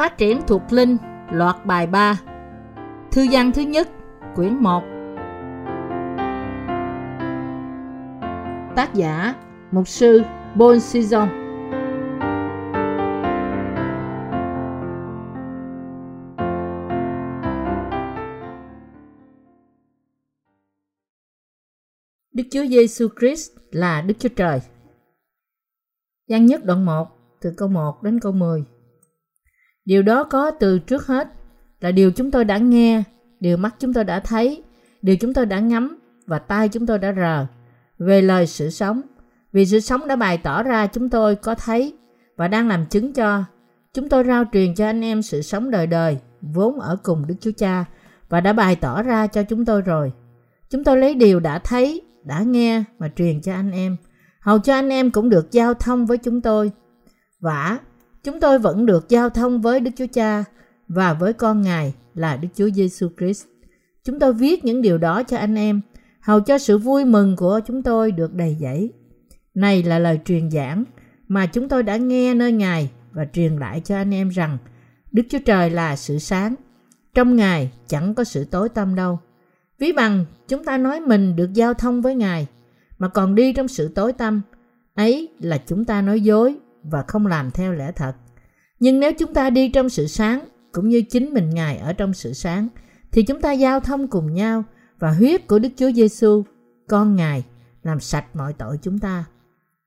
Phát triển thuộc linh, loạt bài 3 Thư văn thứ nhất, quyển 1 Tác giả, Mục sư Bon Sison Đức Chúa Giêsu Christ là Đức Chúa Trời. Văn nhất đoạn 1 từ câu 1 đến câu 10. Điều đó có từ trước hết là điều chúng tôi đã nghe, điều mắt chúng tôi đã thấy, điều chúng tôi đã ngắm và tai chúng tôi đã rờ về lời sự sống. Vì sự sống đã bày tỏ ra chúng tôi có thấy và đang làm chứng cho. Chúng tôi rao truyền cho anh em sự sống đời đời, vốn ở cùng Đức Chúa Cha và đã bày tỏ ra cho chúng tôi rồi. Chúng tôi lấy điều đã thấy, đã nghe mà truyền cho anh em, hầu cho anh em cũng được giao thông với chúng tôi. Vả, chúng tôi vẫn được giao thông với Đức Chúa Cha và với con Ngài là Đức Chúa Giêsu Christ. Chúng tôi viết những điều đó cho anh em, hầu cho sự vui mừng của chúng tôi được đầy dẫy. Này là lời truyền giảng mà chúng tôi đã nghe nơi Ngài và truyền lại cho anh em rằng Đức Chúa Trời là sự sáng. Trong Ngài chẳng có sự tối tăm đâu. Ví bằng chúng ta nói mình được giao thông với Ngài mà còn đi trong sự tối tăm, ấy là chúng ta nói dối và không làm theo lẽ thật. Nhưng nếu chúng ta đi trong sự sáng, cũng như chính mình Ngài ở trong sự sáng, thì chúng ta giao thông cùng nhau và huyết của Đức Chúa Giêsu, con Ngài, làm sạch mọi tội chúng ta.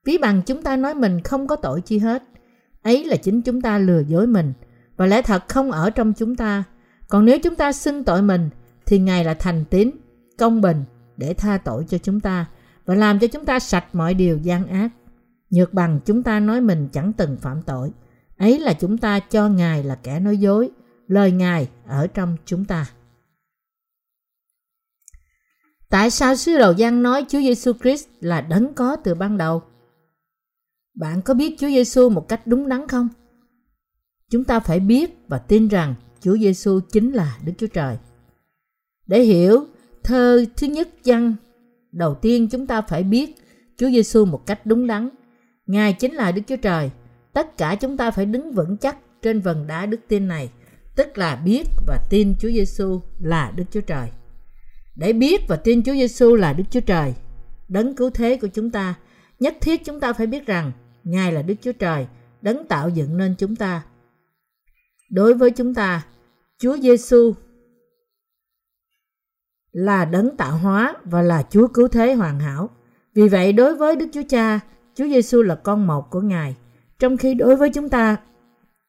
Ví bằng chúng ta nói mình không có tội chi hết, ấy là chính chúng ta lừa dối mình và lẽ thật không ở trong chúng ta. Còn nếu chúng ta xưng tội mình thì Ngài là thành tín, công bình để tha tội cho chúng ta và làm cho chúng ta sạch mọi điều gian ác. Nhược bằng chúng ta nói mình chẳng từng phạm tội. Ấy là chúng ta cho Ngài là kẻ nói dối, lời Ngài ở trong chúng ta. Tại sao sứ đồ Giăng nói Chúa Giêsu Christ là đấng có từ ban đầu? Bạn có biết Chúa Giêsu một cách đúng đắn không? Chúng ta phải biết và tin rằng Chúa Giêsu chính là Đức Chúa Trời. Để hiểu thơ thứ nhất Giăng, đầu tiên chúng ta phải biết Chúa Giêsu một cách đúng đắn Ngài chính là Đức Chúa Trời. Tất cả chúng ta phải đứng vững chắc trên vần đá đức tin này, tức là biết và tin Chúa Giêsu là Đức Chúa Trời. Để biết và tin Chúa Giêsu là Đức Chúa Trời, đấng cứu thế của chúng ta, nhất thiết chúng ta phải biết rằng Ngài là Đức Chúa Trời, đấng tạo dựng nên chúng ta. Đối với chúng ta, Chúa Giêsu là đấng tạo hóa và là Chúa cứu thế hoàn hảo. Vì vậy đối với Đức Chúa Cha, Chúa Giêsu là con một của Ngài, trong khi đối với chúng ta,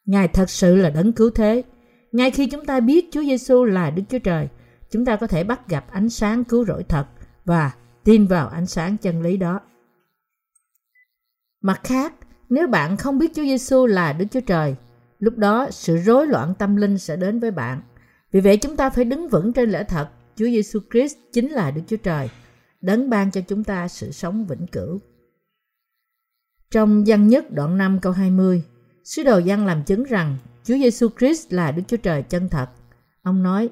Ngài thật sự là đấng cứu thế. Ngay khi chúng ta biết Chúa Giêsu là Đức Chúa Trời, chúng ta có thể bắt gặp ánh sáng cứu rỗi thật và tin vào ánh sáng chân lý đó. Mặt khác, nếu bạn không biết Chúa Giêsu là Đức Chúa Trời, lúc đó sự rối loạn tâm linh sẽ đến với bạn. Vì vậy chúng ta phải đứng vững trên lẽ thật, Chúa Giêsu Christ chính là Đức Chúa Trời, đấng ban cho chúng ta sự sống vĩnh cửu. Trong văn nhất đoạn 5 câu 20, sứ đồ văn làm chứng rằng Chúa Giêsu Christ là Đức Chúa Trời chân thật. Ông nói,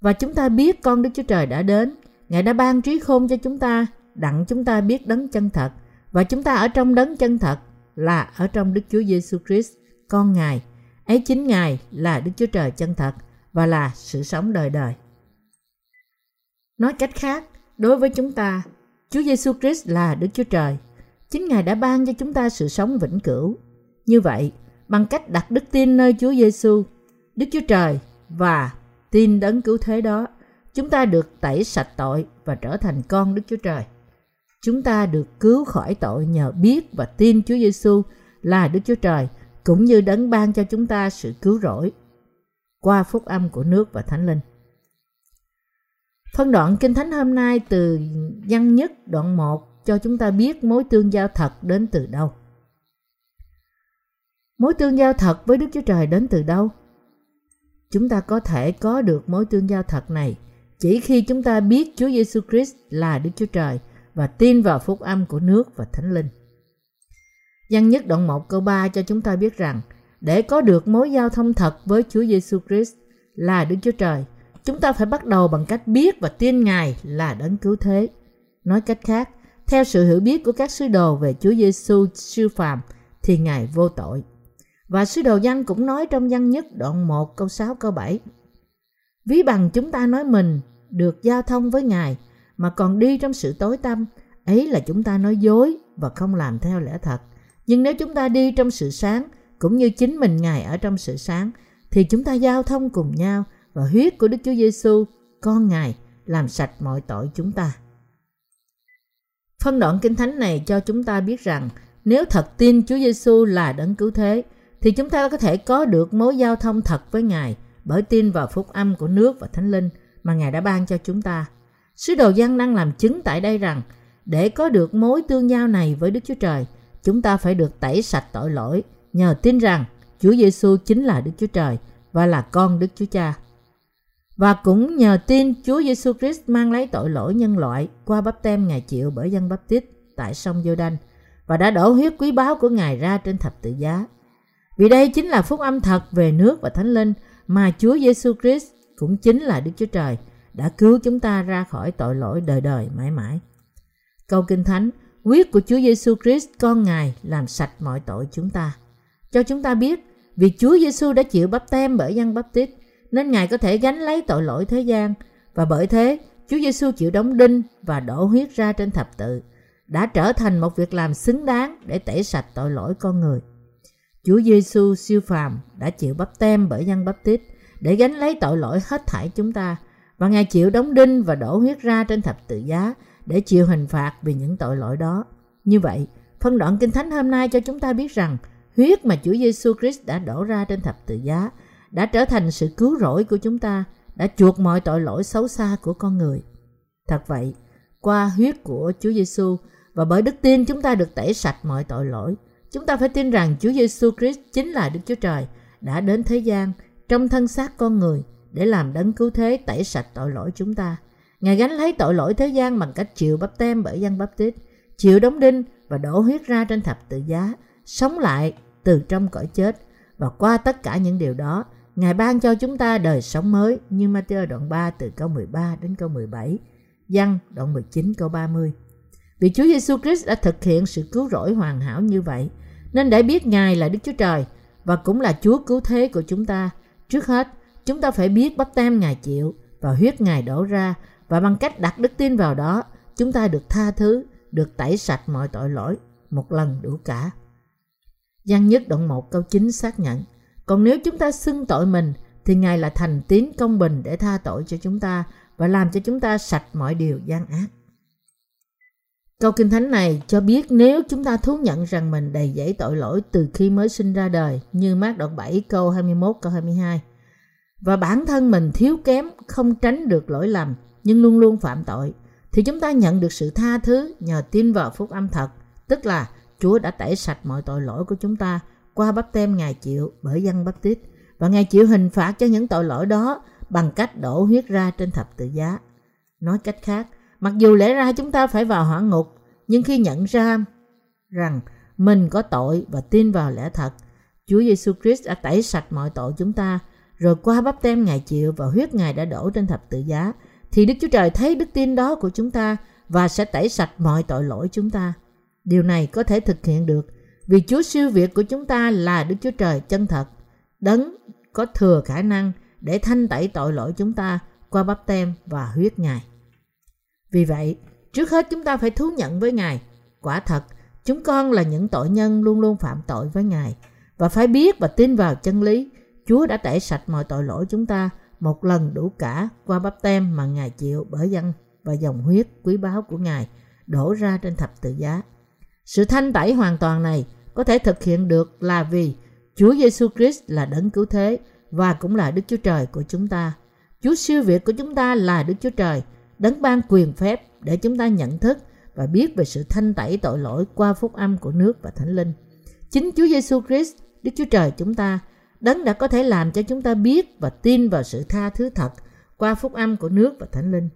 và chúng ta biết con Đức Chúa Trời đã đến, Ngài đã ban trí khôn cho chúng ta, đặng chúng ta biết đấng chân thật, và chúng ta ở trong đấng chân thật là ở trong Đức Chúa Giêsu Christ, con Ngài. Ấy chính Ngài là Đức Chúa Trời chân thật và là sự sống đời đời. Nói cách khác, đối với chúng ta, Chúa Giêsu Christ là Đức Chúa Trời Chính Ngài đã ban cho chúng ta sự sống vĩnh cửu. Như vậy, bằng cách đặt đức tin nơi Chúa Giêsu, Đức Chúa Trời và tin đấng cứu thế đó, chúng ta được tẩy sạch tội và trở thành con Đức Chúa Trời. Chúng ta được cứu khỏi tội nhờ biết và tin Chúa Giêsu là Đức Chúa Trời, cũng như đấng ban cho chúng ta sự cứu rỗi qua phúc âm của nước và thánh linh. Phân đoạn Kinh Thánh hôm nay từ văn nhất đoạn 1 cho chúng ta biết mối tương giao thật đến từ đâu. Mối tương giao thật với Đức Chúa Trời đến từ đâu? Chúng ta có thể có được mối tương giao thật này chỉ khi chúng ta biết Chúa Giêsu Christ là Đức Chúa Trời và tin vào phúc âm của nước và Thánh Linh. Văn nhất đoạn 1 câu 3 cho chúng ta biết rằng để có được mối giao thông thật với Chúa Giêsu Christ là Đức Chúa Trời, chúng ta phải bắt đầu bằng cách biết và tin Ngài là đấng cứu thế. Nói cách khác, theo sự hiểu biết của các sứ đồ về Chúa Giêsu siêu phàm thì Ngài vô tội. Và sứ đồ văn cũng nói trong văn nhất đoạn 1 câu 6 câu 7. Ví bằng chúng ta nói mình được giao thông với Ngài mà còn đi trong sự tối tăm, ấy là chúng ta nói dối và không làm theo lẽ thật. Nhưng nếu chúng ta đi trong sự sáng, cũng như chính mình Ngài ở trong sự sáng, thì chúng ta giao thông cùng nhau và huyết của Đức Chúa Giêsu, con Ngài, làm sạch mọi tội chúng ta. Phân đoạn Kinh Thánh này cho chúng ta biết rằng nếu thật tin Chúa Giêsu là đấng cứu thế, thì chúng ta có thể có được mối giao thông thật với Ngài bởi tin vào phúc âm của nước và Thánh Linh mà Ngài đã ban cho chúng ta. Sứ đồ Giăng đang làm chứng tại đây rằng để có được mối tương giao này với Đức Chúa Trời, chúng ta phải được tẩy sạch tội lỗi nhờ tin rằng Chúa Giêsu chính là Đức Chúa Trời và là con Đức Chúa Cha. Và cũng nhờ tin Chúa Giêsu Christ mang lấy tội lỗi nhân loại qua bắp tem Ngài chịu bởi dân bắp tít tại sông giô đanh và đã đổ huyết quý báu của Ngài ra trên thập tự giá. Vì đây chính là phúc âm thật về nước và thánh linh mà Chúa Giêsu Christ cũng chính là Đức Chúa Trời đã cứu chúng ta ra khỏi tội lỗi đời đời mãi mãi. Câu Kinh Thánh, huyết của Chúa Giêsu Christ con Ngài làm sạch mọi tội chúng ta. Cho chúng ta biết, vì Chúa Giêsu đã chịu bắp tem bởi dân bắp tít, nên Ngài có thể gánh lấy tội lỗi thế gian và bởi thế Chúa Giêsu chịu đóng đinh và đổ huyết ra trên thập tự đã trở thành một việc làm xứng đáng để tẩy sạch tội lỗi con người. Chúa Giêsu siêu phàm đã chịu bắp tem bởi dân bắp tít để gánh lấy tội lỗi hết thảy chúng ta và Ngài chịu đóng đinh và đổ huyết ra trên thập tự giá để chịu hình phạt vì những tội lỗi đó. Như vậy, phân đoạn Kinh Thánh hôm nay cho chúng ta biết rằng huyết mà Chúa Giêsu Christ đã đổ ra trên thập tự giá đã trở thành sự cứu rỗi của chúng ta, đã chuộc mọi tội lỗi xấu xa của con người. Thật vậy, qua huyết của Chúa Giêsu và bởi đức tin chúng ta được tẩy sạch mọi tội lỗi. Chúng ta phải tin rằng Chúa Giêsu Christ chính là Đức Chúa Trời đã đến thế gian trong thân xác con người để làm đấng cứu thế tẩy sạch tội lỗi chúng ta. Ngài gánh lấy tội lỗi thế gian bằng cách chịu bắp tem bởi dân bắp tít, chịu đóng đinh và đổ huyết ra trên thập tự giá, sống lại từ trong cõi chết và qua tất cả những điều đó, Ngài ban cho chúng ta đời sống mới như Matthew đoạn 3 từ câu 13 đến câu 17, Giăng đoạn 19 câu 30. Vì Chúa Giêsu Christ đã thực hiện sự cứu rỗi hoàn hảo như vậy, nên để biết Ngài là Đức Chúa Trời và cũng là Chúa cứu thế của chúng ta, trước hết chúng ta phải biết bắp tem Ngài chịu và huyết Ngài đổ ra và bằng cách đặt đức tin vào đó, chúng ta được tha thứ, được tẩy sạch mọi tội lỗi một lần đủ cả. Giăng nhất đoạn 1 câu 9 xác nhận, còn nếu chúng ta xưng tội mình, thì Ngài là thành tín công bình để tha tội cho chúng ta và làm cho chúng ta sạch mọi điều gian ác. Câu Kinh Thánh này cho biết nếu chúng ta thú nhận rằng mình đầy dẫy tội lỗi từ khi mới sinh ra đời, như mát đoạn 7 câu 21 câu 22 và bản thân mình thiếu kém, không tránh được lỗi lầm, nhưng luôn luôn phạm tội, thì chúng ta nhận được sự tha thứ nhờ tin vào phúc âm thật, tức là Chúa đã tẩy sạch mọi tội lỗi của chúng ta qua bắp tem Ngài chịu bởi dân bắp tít và Ngài chịu hình phạt cho những tội lỗi đó bằng cách đổ huyết ra trên thập tự giá. Nói cách khác, Mặc dù lẽ ra chúng ta phải vào hỏa ngục, nhưng khi nhận ra rằng mình có tội và tin vào lẽ thật, Chúa Giêsu Christ đã tẩy sạch mọi tội chúng ta, rồi qua bắp tem Ngài chịu và huyết Ngài đã đổ trên thập tự giá, thì Đức Chúa Trời thấy đức tin đó của chúng ta và sẽ tẩy sạch mọi tội lỗi chúng ta. Điều này có thể thực hiện được vì Chúa siêu việt của chúng ta là Đức Chúa Trời chân thật, đấng có thừa khả năng để thanh tẩy tội lỗi chúng ta qua bắp tem và huyết Ngài. Vì vậy, trước hết chúng ta phải thú nhận với Ngài. Quả thật, chúng con là những tội nhân luôn luôn phạm tội với Ngài và phải biết và tin vào chân lý. Chúa đã tẩy sạch mọi tội lỗi chúng ta một lần đủ cả qua bắp tem mà Ngài chịu bởi dân và dòng huyết quý báu của Ngài đổ ra trên thập tự giá. Sự thanh tẩy hoàn toàn này có thể thực hiện được là vì Chúa Giêsu Christ là đấng cứu thế và cũng là Đức Chúa Trời của chúng ta. Chúa siêu việt của chúng ta là Đức Chúa Trời đấng ban quyền phép để chúng ta nhận thức và biết về sự thanh tẩy tội lỗi qua phúc âm của nước và thánh linh. Chính Chúa Giêsu Christ, Đức Chúa Trời chúng ta, đấng đã có thể làm cho chúng ta biết và tin vào sự tha thứ thật qua phúc âm của nước và thánh linh.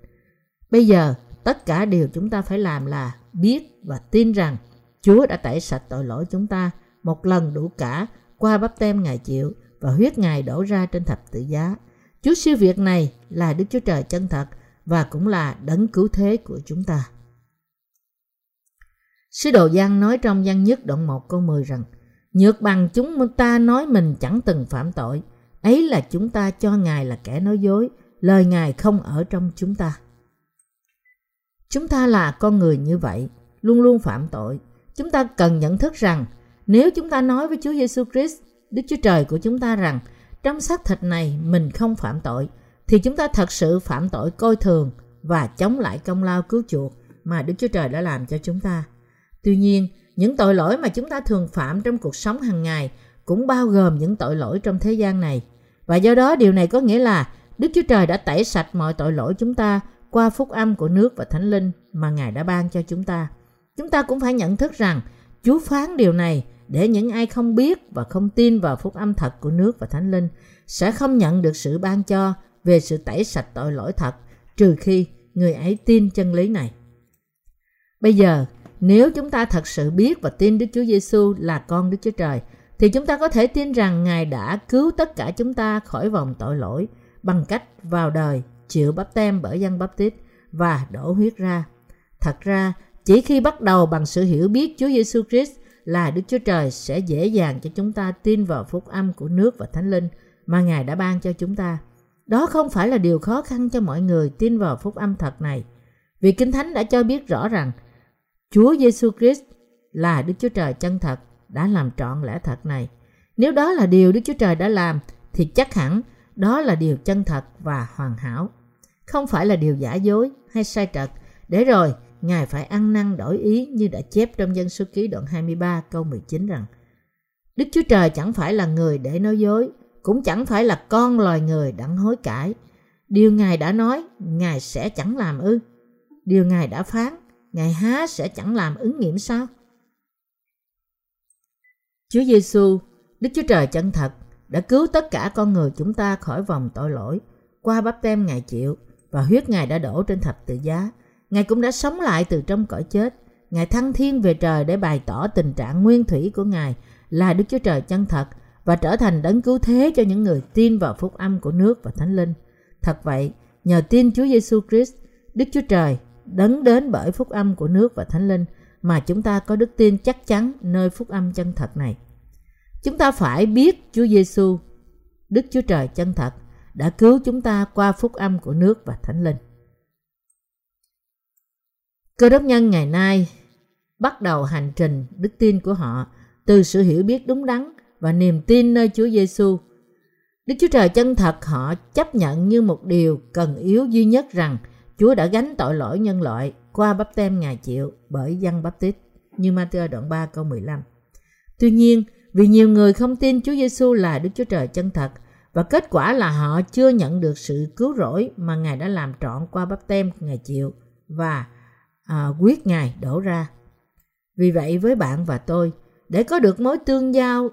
Bây giờ, tất cả điều chúng ta phải làm là biết và tin rằng Chúa đã tẩy sạch tội lỗi chúng ta một lần đủ cả qua bắp tem Ngài chịu và huyết Ngài đổ ra trên thập tự giá. Chúa siêu việt này là Đức Chúa Trời chân thật và cũng là đấng cứu thế của chúng ta. Sứ đồ Giăng nói trong Giăng nhất đoạn 1 câu 10 rằng Nhược bằng chúng ta nói mình chẳng từng phạm tội, ấy là chúng ta cho Ngài là kẻ nói dối, lời Ngài không ở trong chúng ta. Chúng ta là con người như vậy, luôn luôn phạm tội. Chúng ta cần nhận thức rằng nếu chúng ta nói với Chúa Giêsu Christ, Đức Chúa Trời của chúng ta rằng trong xác thịt này mình không phạm tội, thì chúng ta thật sự phạm tội coi thường và chống lại công lao cứu chuộc mà Đức Chúa Trời đã làm cho chúng ta. Tuy nhiên, những tội lỗi mà chúng ta thường phạm trong cuộc sống hàng ngày cũng bao gồm những tội lỗi trong thế gian này. Và do đó điều này có nghĩa là Đức Chúa Trời đã tẩy sạch mọi tội lỗi chúng ta qua phúc âm của nước và thánh linh mà Ngài đã ban cho chúng ta. Chúng ta cũng phải nhận thức rằng Chúa phán điều này để những ai không biết và không tin vào phúc âm thật của nước và thánh linh sẽ không nhận được sự ban cho về sự tẩy sạch tội lỗi thật trừ khi người ấy tin chân lý này. Bây giờ, nếu chúng ta thật sự biết và tin Đức Chúa Giêsu là con Đức Chúa Trời, thì chúng ta có thể tin rằng Ngài đã cứu tất cả chúng ta khỏi vòng tội lỗi bằng cách vào đời, chịu bắp tem bởi dân bắp tít và đổ huyết ra. Thật ra, chỉ khi bắt đầu bằng sự hiểu biết Chúa Giêsu Christ là Đức Chúa Trời sẽ dễ dàng cho chúng ta tin vào phúc âm của nước và Thánh Linh mà Ngài đã ban cho chúng ta. Đó không phải là điều khó khăn cho mọi người tin vào phúc âm thật này. Vì Kinh Thánh đã cho biết rõ rằng Chúa Giêsu Christ là Đức Chúa Trời chân thật, đã làm trọn lẽ thật này. Nếu đó là điều Đức Chúa Trời đã làm, thì chắc hẳn đó là điều chân thật và hoàn hảo. Không phải là điều giả dối hay sai trật để rồi Ngài phải ăn năn đổi ý như đã chép trong dân số ký đoạn 23 câu 19 rằng Đức Chúa Trời chẳng phải là người để nói dối, cũng chẳng phải là con loài người đặng hối cải. Điều Ngài đã nói, Ngài sẽ chẳng làm ư. Điều Ngài đã phán, Ngài há sẽ chẳng làm ứng nghiệm sao? Chúa Giêsu, Đức Chúa Trời chân thật, đã cứu tất cả con người chúng ta khỏi vòng tội lỗi qua bắp tem Ngài chịu và huyết Ngài đã đổ trên thập tự giá. Ngài cũng đã sống lại từ trong cõi chết. Ngài thăng thiên về trời để bày tỏ tình trạng nguyên thủy của Ngài là Đức Chúa Trời chân thật và trở thành đấng cứu thế cho những người tin vào phúc âm của nước và thánh linh. Thật vậy, nhờ tin Chúa Giêsu Christ, Đức Chúa Trời đấng đến bởi phúc âm của nước và thánh linh mà chúng ta có đức tin chắc chắn nơi phúc âm chân thật này. Chúng ta phải biết Chúa Giêsu, Đức Chúa Trời chân thật đã cứu chúng ta qua phúc âm của nước và thánh linh. Cơ đốc nhân ngày nay bắt đầu hành trình đức tin của họ từ sự hiểu biết đúng đắn và niềm tin nơi Chúa Giêsu. Đức Chúa Trời chân thật họ chấp nhận như một điều cần yếu duy nhất rằng Chúa đã gánh tội lỗi nhân loại qua bắp tem Ngài chịu bởi dân bắp tít như Matthew đoạn 3 câu 15. Tuy nhiên, vì nhiều người không tin Chúa Giêsu là Đức Chúa Trời chân thật và kết quả là họ chưa nhận được sự cứu rỗi mà Ngài đã làm trọn qua bắp tem Ngài chịu và à, quyết Ngài đổ ra. Vì vậy với bạn và tôi, để có được mối tương giao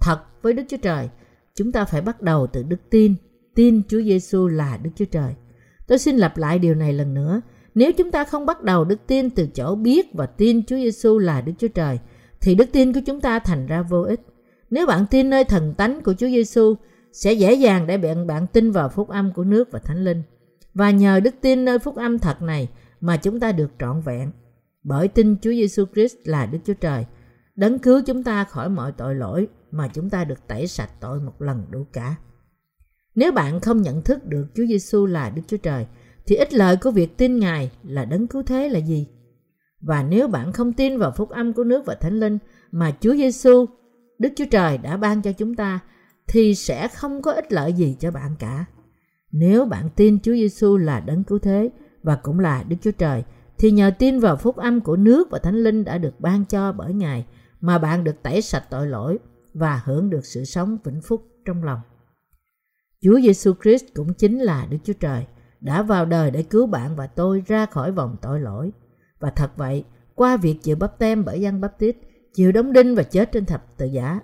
thật với Đức Chúa Trời, chúng ta phải bắt đầu từ đức tin, tin Chúa Giêsu là Đức Chúa Trời. Tôi xin lặp lại điều này lần nữa. Nếu chúng ta không bắt đầu đức tin từ chỗ biết và tin Chúa Giêsu là Đức Chúa Trời, thì đức tin của chúng ta thành ra vô ích. Nếu bạn tin nơi thần tánh của Chúa Giêsu, sẽ dễ dàng để bạn bạn tin vào phúc âm của nước và thánh linh. Và nhờ đức tin nơi phúc âm thật này mà chúng ta được trọn vẹn. Bởi tin Chúa Giêsu Christ là Đức Chúa Trời, đấng cứu chúng ta khỏi mọi tội lỗi mà chúng ta được tẩy sạch tội một lần đủ cả. Nếu bạn không nhận thức được Chúa Giêsu là Đức Chúa Trời, thì ích lợi của việc tin Ngài là đấng cứu thế là gì? Và nếu bạn không tin vào phúc âm của nước và thánh linh mà Chúa Giêsu, Đức Chúa Trời đã ban cho chúng ta, thì sẽ không có ích lợi gì cho bạn cả. Nếu bạn tin Chúa Giêsu là đấng cứu thế và cũng là Đức Chúa Trời, thì nhờ tin vào phúc âm của nước và thánh linh đã được ban cho bởi Ngài mà bạn được tẩy sạch tội lỗi và hưởng được sự sống vĩnh phúc trong lòng. Chúa Giêsu Christ cũng chính là Đức Chúa Trời, đã vào đời để cứu bạn và tôi ra khỏi vòng tội lỗi. Và thật vậy, qua việc chịu bắp tem bởi dân bắp tít, chịu đóng đinh và chết trên thập tự giá,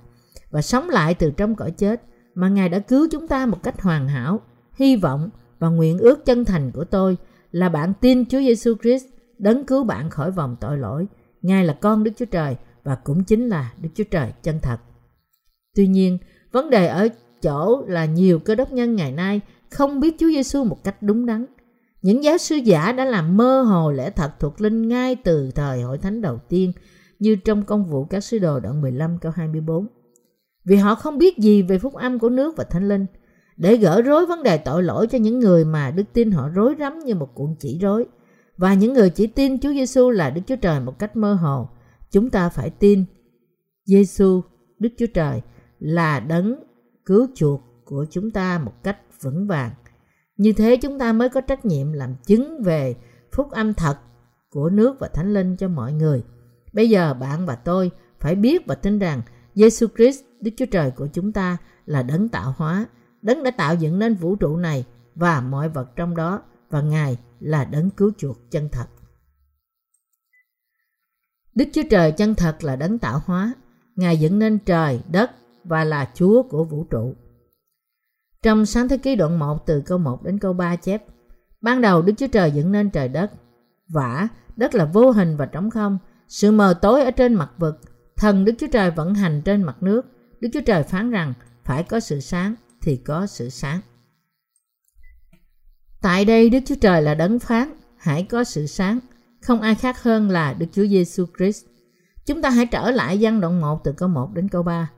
và sống lại từ trong cõi chết, mà Ngài đã cứu chúng ta một cách hoàn hảo, hy vọng và nguyện ước chân thành của tôi là bạn tin Chúa Giêsu Christ đấng cứu bạn khỏi vòng tội lỗi. Ngài là con Đức Chúa Trời và cũng chính là Đức Chúa Trời chân thật. Tuy nhiên, vấn đề ở chỗ là nhiều cơ đốc nhân ngày nay không biết Chúa Giêsu một cách đúng đắn. Những giáo sư giả đã làm mơ hồ lẽ thật thuộc linh ngay từ thời hội thánh đầu tiên như trong công vụ các sứ đồ đoạn 15 câu 24. Vì họ không biết gì về phúc âm của nước và thánh linh. Để gỡ rối vấn đề tội lỗi cho những người mà đức tin họ rối rắm như một cuộn chỉ rối. Và những người chỉ tin Chúa Giêsu là Đức Chúa Trời một cách mơ hồ. Chúng ta phải tin Giêsu Đức Chúa Trời là đấng cứu chuộc của chúng ta một cách vững vàng. Như thế chúng ta mới có trách nhiệm làm chứng về phúc âm thật của nước và thánh linh cho mọi người. Bây giờ bạn và tôi phải biết và tin rằng Giêsu Christ, Đức Chúa Trời của chúng ta là đấng tạo hóa, đấng đã tạo dựng nên vũ trụ này và mọi vật trong đó và Ngài là đấng cứu chuộc chân thật. Đức Chúa Trời chân thật là đấng tạo hóa, Ngài dựng nên trời, đất và là Chúa của vũ trụ. Trong sáng thế ký đoạn 1 từ câu 1 đến câu 3 chép Ban đầu Đức Chúa Trời dựng nên trời đất Vả, đất là vô hình và trống không Sự mờ tối ở trên mặt vực Thần Đức Chúa Trời vận hành trên mặt nước Đức Chúa Trời phán rằng Phải có sự sáng thì có sự sáng Tại đây Đức Chúa Trời là đấng phán Hãy có sự sáng Không ai khác hơn là Đức Chúa Giêsu Christ Chúng ta hãy trở lại văn đoạn 1 từ câu 1 đến câu 3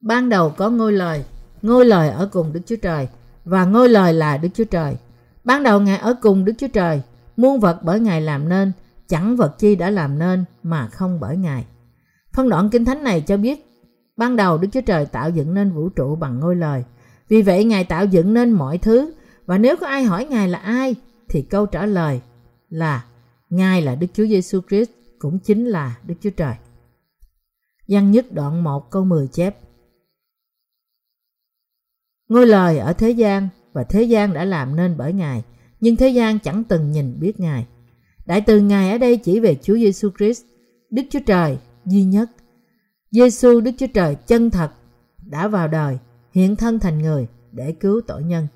Ban đầu có ngôi lời ngôi lời ở cùng Đức Chúa Trời và ngôi lời là Đức Chúa Trời. Ban đầu Ngài ở cùng Đức Chúa Trời, muôn vật bởi Ngài làm nên, chẳng vật chi đã làm nên mà không bởi Ngài. Phân đoạn Kinh Thánh này cho biết, ban đầu Đức Chúa Trời tạo dựng nên vũ trụ bằng ngôi lời. Vì vậy Ngài tạo dựng nên mọi thứ và nếu có ai hỏi Ngài là ai thì câu trả lời là Ngài là Đức Chúa Giêsu Christ cũng chính là Đức Chúa Trời. Văn nhất đoạn 1 câu 10 chép Ngôi lời ở thế gian và thế gian đã làm nên bởi Ngài, nhưng thế gian chẳng từng nhìn biết Ngài. Đại từ Ngài ở đây chỉ về Chúa Giêsu Christ, Đức Chúa Trời duy nhất. Giêsu Đức Chúa Trời chân thật đã vào đời, hiện thân thành người để cứu tội nhân.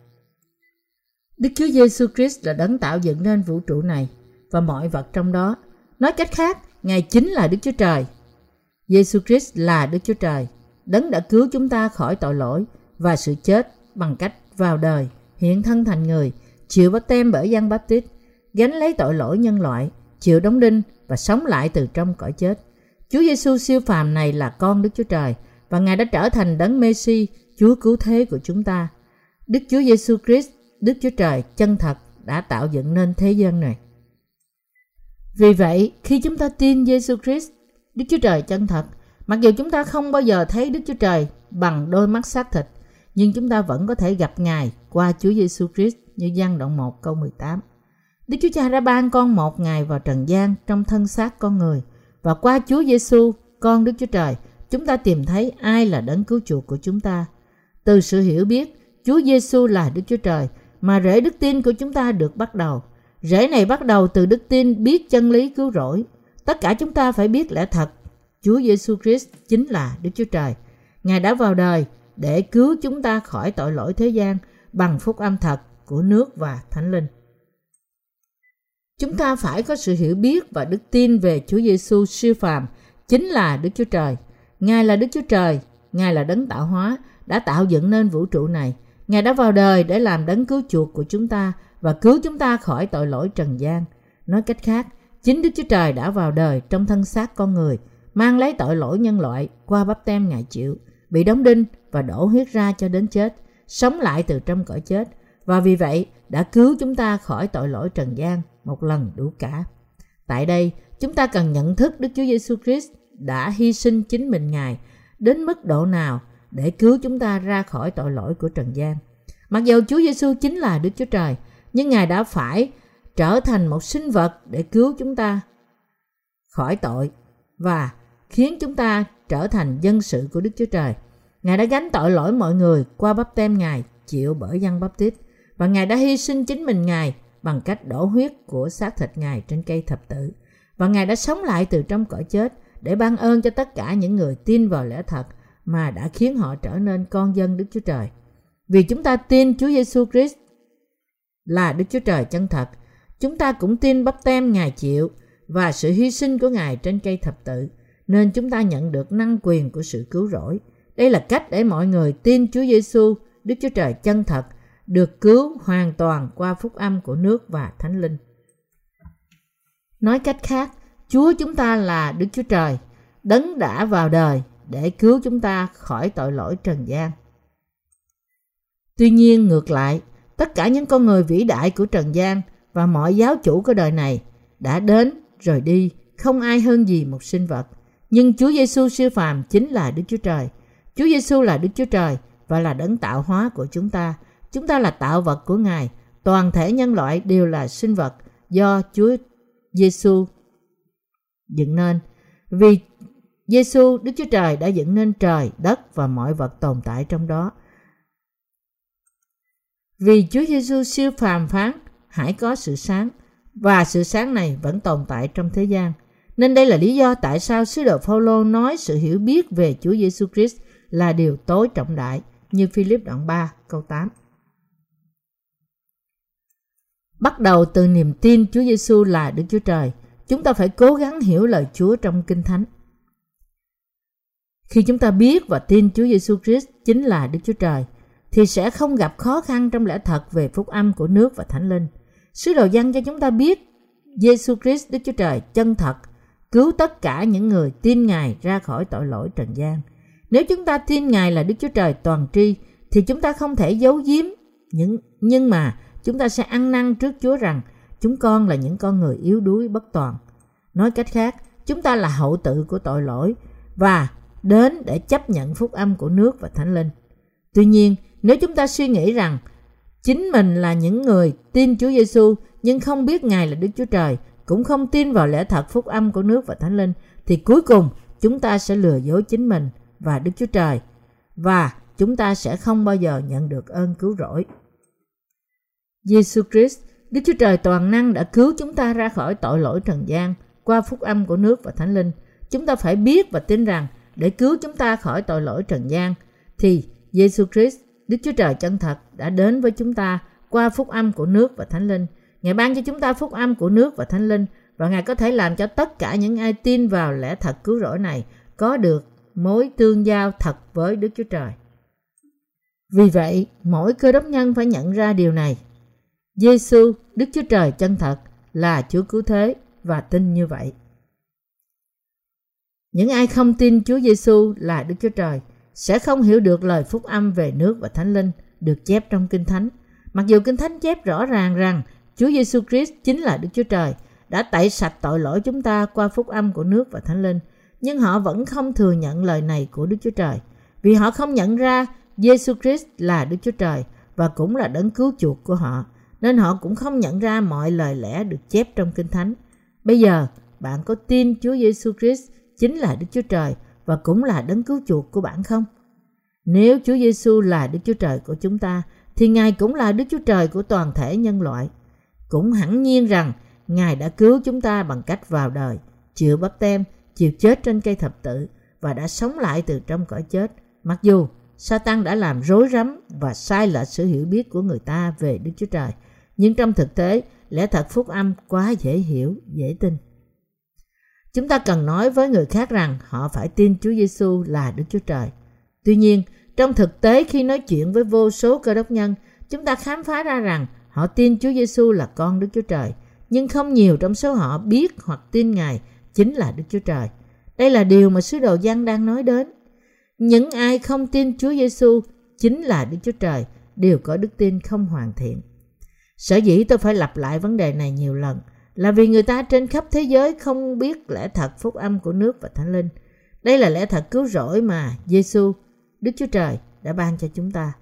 Đức Chúa Giêsu Christ là đấng tạo dựng nên vũ trụ này và mọi vật trong đó. Nói cách khác, Ngài chính là Đức Chúa Trời. Giêsu Christ là Đức Chúa Trời, đấng đã cứu chúng ta khỏi tội lỗi và sự chết bằng cách vào đời, hiện thân thành người, chịu bắt tem bởi Giăng Baptist, gánh lấy tội lỗi nhân loại, chịu đóng đinh và sống lại từ trong cõi chết. Chúa Giêsu siêu phàm này là con Đức Chúa Trời và Ngài đã trở thành đấng Messi, Chúa cứu thế của chúng ta. Đức Chúa Giêsu Christ, Đức Chúa Trời chân thật đã tạo dựng nên thế gian này. Vì vậy, khi chúng ta tin Giêsu Christ, Đức Chúa Trời chân thật, mặc dù chúng ta không bao giờ thấy Đức Chúa Trời bằng đôi mắt xác thịt, nhưng chúng ta vẫn có thể gặp Ngài qua Chúa Giêsu Christ như gian đoạn 1 câu 18. Đức Chúa Cha đã ban con một ngày vào trần gian trong thân xác con người và qua Chúa Giêsu, con Đức Chúa Trời, chúng ta tìm thấy ai là đấng cứu chuộc của chúng ta. Từ sự hiểu biết Chúa Giêsu là Đức Chúa Trời mà rễ đức tin của chúng ta được bắt đầu. Rễ này bắt đầu từ đức tin biết chân lý cứu rỗi. Tất cả chúng ta phải biết lẽ thật. Chúa Giêsu Christ chính là Đức Chúa Trời. Ngài đã vào đời để cứu chúng ta khỏi tội lỗi thế gian bằng phúc âm thật của nước và thánh linh. Chúng ta phải có sự hiểu biết và đức tin về Chúa Giêsu siêu phàm, chính là Đức Chúa Trời. Ngài là Đức Chúa Trời, Ngài là đấng tạo hóa, đã tạo dựng nên vũ trụ này. Ngài đã vào đời để làm đấng cứu chuộc của chúng ta và cứu chúng ta khỏi tội lỗi trần gian. Nói cách khác, chính Đức Chúa Trời đã vào đời trong thân xác con người, mang lấy tội lỗi nhân loại qua bắp tem Ngài chịu bị đóng đinh và đổ huyết ra cho đến chết, sống lại từ trong cõi chết và vì vậy đã cứu chúng ta khỏi tội lỗi trần gian một lần đủ cả. Tại đây, chúng ta cần nhận thức Đức Chúa Giêsu Christ đã hy sinh chính mình Ngài đến mức độ nào để cứu chúng ta ra khỏi tội lỗi của trần gian. Mặc dù Chúa Giêsu chính là Đức Chúa Trời, nhưng Ngài đã phải trở thành một sinh vật để cứu chúng ta khỏi tội và khiến chúng ta trở thành dân sự của Đức Chúa Trời. Ngài đã gánh tội lỗi mọi người qua bắp tem Ngài chịu bởi dân bắp tít và Ngài đã hy sinh chính mình Ngài bằng cách đổ huyết của xác thịt Ngài trên cây thập tử. Và Ngài đã sống lại từ trong cõi chết để ban ơn cho tất cả những người tin vào lẽ thật mà đã khiến họ trở nên con dân Đức Chúa Trời. Vì chúng ta tin Chúa Giêsu Christ là Đức Chúa Trời chân thật, chúng ta cũng tin bắp tem Ngài chịu và sự hy sinh của Ngài trên cây thập tự nên chúng ta nhận được năng quyền của sự cứu rỗi. Đây là cách để mọi người tin Chúa Giêsu, Đức Chúa Trời chân thật, được cứu hoàn toàn qua phúc âm của nước và Thánh Linh. Nói cách khác, Chúa chúng ta là Đức Chúa Trời, đấng đã vào đời để cứu chúng ta khỏi tội lỗi trần gian. Tuy nhiên ngược lại, tất cả những con người vĩ đại của trần gian và mọi giáo chủ của đời này đã đến rồi đi, không ai hơn gì một sinh vật. Nhưng Chúa Giêsu siêu phàm chính là Đức Chúa Trời. Chúa Giêsu là Đức Chúa Trời và là đấng tạo hóa của chúng ta. Chúng ta là tạo vật của Ngài. Toàn thể nhân loại đều là sinh vật do Chúa Giêsu dựng nên. Vì Giêsu Đức Chúa Trời đã dựng nên trời, đất và mọi vật tồn tại trong đó. Vì Chúa Giêsu siêu phàm phán, hãy có sự sáng và sự sáng này vẫn tồn tại trong thế gian. Nên đây là lý do tại sao sứ đồ Phaolô nói sự hiểu biết về Chúa Giêsu Christ là điều tối trọng đại như Philip đoạn 3 câu 8. Bắt đầu từ niềm tin Chúa Giêsu là Đức Chúa Trời, chúng ta phải cố gắng hiểu lời Chúa trong Kinh Thánh. Khi chúng ta biết và tin Chúa Giêsu Christ chính là Đức Chúa Trời, thì sẽ không gặp khó khăn trong lẽ thật về phúc âm của nước và Thánh Linh. Sứ đồ dân cho chúng ta biết Giêsu Christ Đức Chúa Trời chân thật cứu tất cả những người tin Ngài ra khỏi tội lỗi trần gian. Nếu chúng ta tin Ngài là Đức Chúa Trời toàn tri thì chúng ta không thể giấu giếm những nhưng mà chúng ta sẽ ăn năn trước Chúa rằng chúng con là những con người yếu đuối bất toàn. Nói cách khác, chúng ta là hậu tự của tội lỗi và đến để chấp nhận phúc âm của nước và thánh linh. Tuy nhiên, nếu chúng ta suy nghĩ rằng chính mình là những người tin Chúa Giêsu nhưng không biết Ngài là Đức Chúa Trời, cũng không tin vào lẽ thật phúc âm của nước và thánh linh, thì cuối cùng chúng ta sẽ lừa dối chính mình và Đức Chúa Trời và chúng ta sẽ không bao giờ nhận được ơn cứu rỗi. Giêsu Christ, Đức Chúa Trời toàn năng đã cứu chúng ta ra khỏi tội lỗi trần gian qua phúc âm của nước và thánh linh. Chúng ta phải biết và tin rằng để cứu chúng ta khỏi tội lỗi trần gian thì Giêsu Christ, Đức Chúa Trời chân thật đã đến với chúng ta qua phúc âm của nước và thánh linh. Ngài ban cho chúng ta phúc âm của nước và thánh linh và Ngài có thể làm cho tất cả những ai tin vào lẽ thật cứu rỗi này có được mối tương giao thật với Đức Chúa Trời. Vì vậy, mỗi cơ đốc nhân phải nhận ra điều này. Giêsu, Đức Chúa Trời chân thật là Chúa cứu thế và tin như vậy. Những ai không tin Chúa Giêsu là Đức Chúa Trời sẽ không hiểu được lời phúc âm về nước và Thánh Linh được chép trong Kinh Thánh. Mặc dù Kinh Thánh chép rõ ràng rằng Chúa Giêsu Christ chính là Đức Chúa Trời đã tẩy sạch tội lỗi chúng ta qua phúc âm của nước và Thánh Linh, nhưng họ vẫn không thừa nhận lời này của Đức Chúa Trời, vì họ không nhận ra Giêsu Christ là Đức Chúa Trời và cũng là đấng cứu chuộc của họ, nên họ cũng không nhận ra mọi lời lẽ được chép trong Kinh Thánh. Bây giờ, bạn có tin Chúa Giêsu Christ chính là Đức Chúa Trời và cũng là đấng cứu chuộc của bạn không? Nếu Chúa Giêsu là Đức Chúa Trời của chúng ta, thì Ngài cũng là Đức Chúa Trời của toàn thể nhân loại. Cũng hẳn nhiên rằng Ngài đã cứu chúng ta bằng cách vào đời, chịu bắp tem, chịu chết trên cây thập tự và đã sống lại từ trong cõi chết. Mặc dù Satan đã làm rối rắm và sai lệch sự hiểu biết của người ta về Đức Chúa Trời, nhưng trong thực tế, lẽ thật phúc âm quá dễ hiểu, dễ tin. Chúng ta cần nói với người khác rằng họ phải tin Chúa Giêsu là Đức Chúa Trời. Tuy nhiên, trong thực tế khi nói chuyện với vô số cơ đốc nhân, chúng ta khám phá ra rằng họ tin Chúa Giêsu là con Đức Chúa Trời, nhưng không nhiều trong số họ biết hoặc tin Ngài chính là Đức Chúa Trời. Đây là điều mà sứ đồ Giăng đang nói đến. Những ai không tin Chúa Giêsu chính là Đức Chúa Trời đều có đức tin không hoàn thiện. Sở dĩ tôi phải lặp lại vấn đề này nhiều lần là vì người ta trên khắp thế giới không biết lẽ thật phúc âm của nước và thánh linh. Đây là lẽ thật cứu rỗi mà Giêsu, Đức Chúa Trời đã ban cho chúng ta.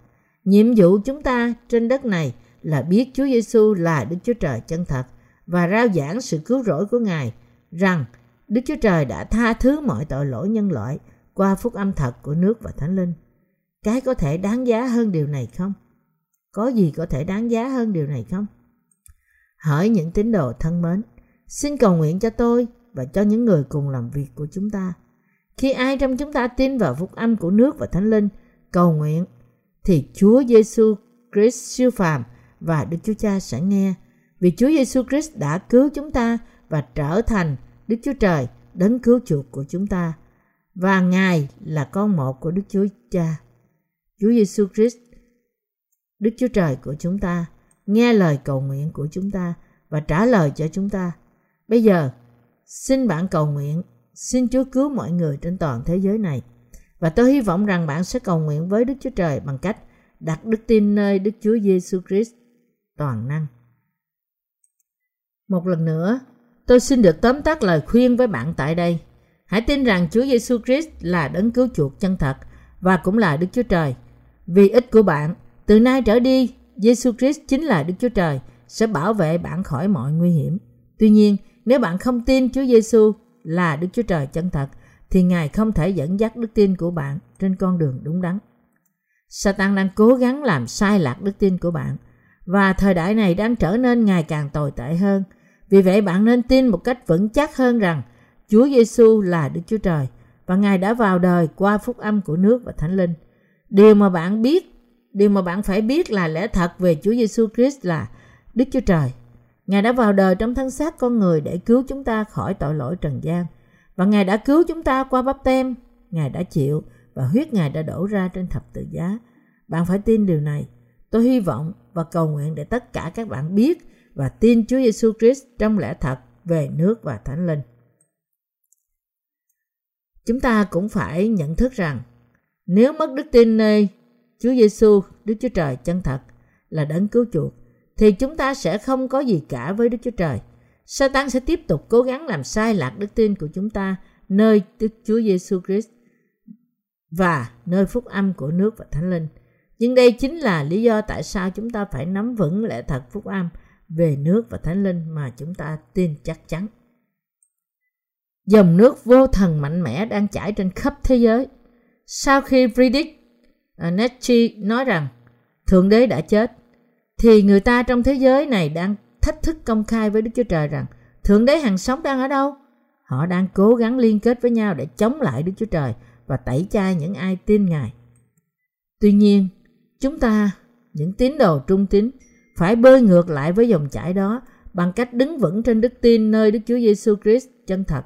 Nhiệm vụ chúng ta trên đất này là biết Chúa Giêsu là Đức Chúa Trời chân thật và rao giảng sự cứu rỗi của Ngài rằng Đức Chúa Trời đã tha thứ mọi tội lỗi nhân loại qua phúc âm thật của nước và thánh linh. Cái có thể đáng giá hơn điều này không? Có gì có thể đáng giá hơn điều này không? Hỏi những tín đồ thân mến, xin cầu nguyện cho tôi và cho những người cùng làm việc của chúng ta. Khi ai trong chúng ta tin vào phúc âm của nước và thánh linh, cầu nguyện, thì Chúa Giêsu Christ siêu phàm và Đức Chúa Cha sẽ nghe. Vì Chúa Giêsu Christ đã cứu chúng ta và trở thành Đức Chúa Trời đấng cứu chuộc của chúng ta. Và Ngài là con một của Đức Chúa Cha. Chúa Giêsu Christ, Đức Chúa Trời của chúng ta, nghe lời cầu nguyện của chúng ta và trả lời cho chúng ta. Bây giờ, xin bạn cầu nguyện, xin Chúa cứu mọi người trên toàn thế giới này. Và tôi hy vọng rằng bạn sẽ cầu nguyện với Đức Chúa Trời bằng cách đặt đức tin nơi Đức Chúa Giêsu Christ toàn năng. Một lần nữa, tôi xin được tóm tắt lời khuyên với bạn tại đây. Hãy tin rằng Chúa Giêsu Christ là đấng cứu chuộc chân thật và cũng là Đức Chúa Trời. Vì ích của bạn, từ nay trở đi, Giêsu Christ chính là Đức Chúa Trời sẽ bảo vệ bạn khỏi mọi nguy hiểm. Tuy nhiên, nếu bạn không tin Chúa Giêsu là Đức Chúa Trời chân thật, thì Ngài không thể dẫn dắt đức tin của bạn trên con đường đúng đắn. Satan đang cố gắng làm sai lạc đức tin của bạn và thời đại này đang trở nên ngày càng tồi tệ hơn. Vì vậy bạn nên tin một cách vững chắc hơn rằng Chúa Giêsu là Đức Chúa Trời và Ngài đã vào đời qua phúc âm của nước và Thánh Linh. Điều mà bạn biết, điều mà bạn phải biết là lẽ thật về Chúa Giêsu Christ là Đức Chúa Trời. Ngài đã vào đời trong thân xác con người để cứu chúng ta khỏi tội lỗi trần gian. Và Ngài đã cứu chúng ta qua bắp tem. Ngài đã chịu và huyết Ngài đã đổ ra trên thập tự giá. Bạn phải tin điều này. Tôi hy vọng và cầu nguyện để tất cả các bạn biết và tin Chúa Giêsu Christ trong lẽ thật về nước và Thánh Linh. Chúng ta cũng phải nhận thức rằng, nếu mất đức tin nơi Chúa Giêsu, Đức Chúa Trời chân thật là đấng cứu chuộc thì chúng ta sẽ không có gì cả với Đức Chúa Trời. Satan sẽ tiếp tục cố gắng làm sai lạc đức tin của chúng ta nơi Đức Chúa Giêsu Christ và nơi phúc âm của nước và Thánh Linh. Nhưng đây chính là lý do tại sao chúng ta phải nắm vững lẽ thật phúc âm về nước và Thánh Linh mà chúng ta tin chắc chắn. Dòng nước vô thần mạnh mẽ đang chảy trên khắp thế giới. Sau khi Friedrich Nietzsche nói rằng Thượng Đế đã chết, thì người ta trong thế giới này đang thách thức công khai với Đức Chúa Trời rằng Thượng Đế hằng sống đang ở đâu? Họ đang cố gắng liên kết với nhau để chống lại Đức Chúa Trời và tẩy chay những ai tin Ngài. Tuy nhiên, chúng ta, những tín đồ trung tín, phải bơi ngược lại với dòng chảy đó bằng cách đứng vững trên đức tin nơi Đức Chúa Giêsu Christ chân thật.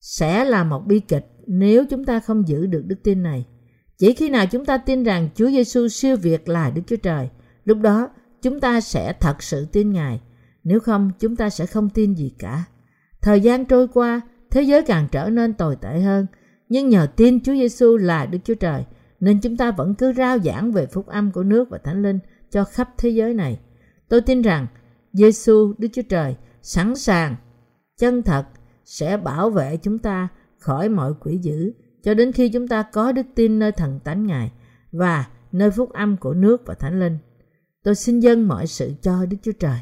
Sẽ là một bi kịch nếu chúng ta không giữ được đức tin này. Chỉ khi nào chúng ta tin rằng Chúa Giêsu siêu việt là Đức Chúa Trời, lúc đó chúng ta sẽ thật sự tin Ngài. Nếu không, chúng ta sẽ không tin gì cả. Thời gian trôi qua, thế giới càng trở nên tồi tệ hơn. Nhưng nhờ tin Chúa Giêsu là Đức Chúa Trời, nên chúng ta vẫn cứ rao giảng về phúc âm của nước và Thánh Linh cho khắp thế giới này. Tôi tin rằng Giêsu Đức Chúa Trời sẵn sàng, chân thật sẽ bảo vệ chúng ta khỏi mọi quỷ dữ cho đến khi chúng ta có đức tin nơi thần tánh Ngài và nơi phúc âm của nước và Thánh Linh. Tôi xin dâng mọi sự cho Đức Chúa Trời.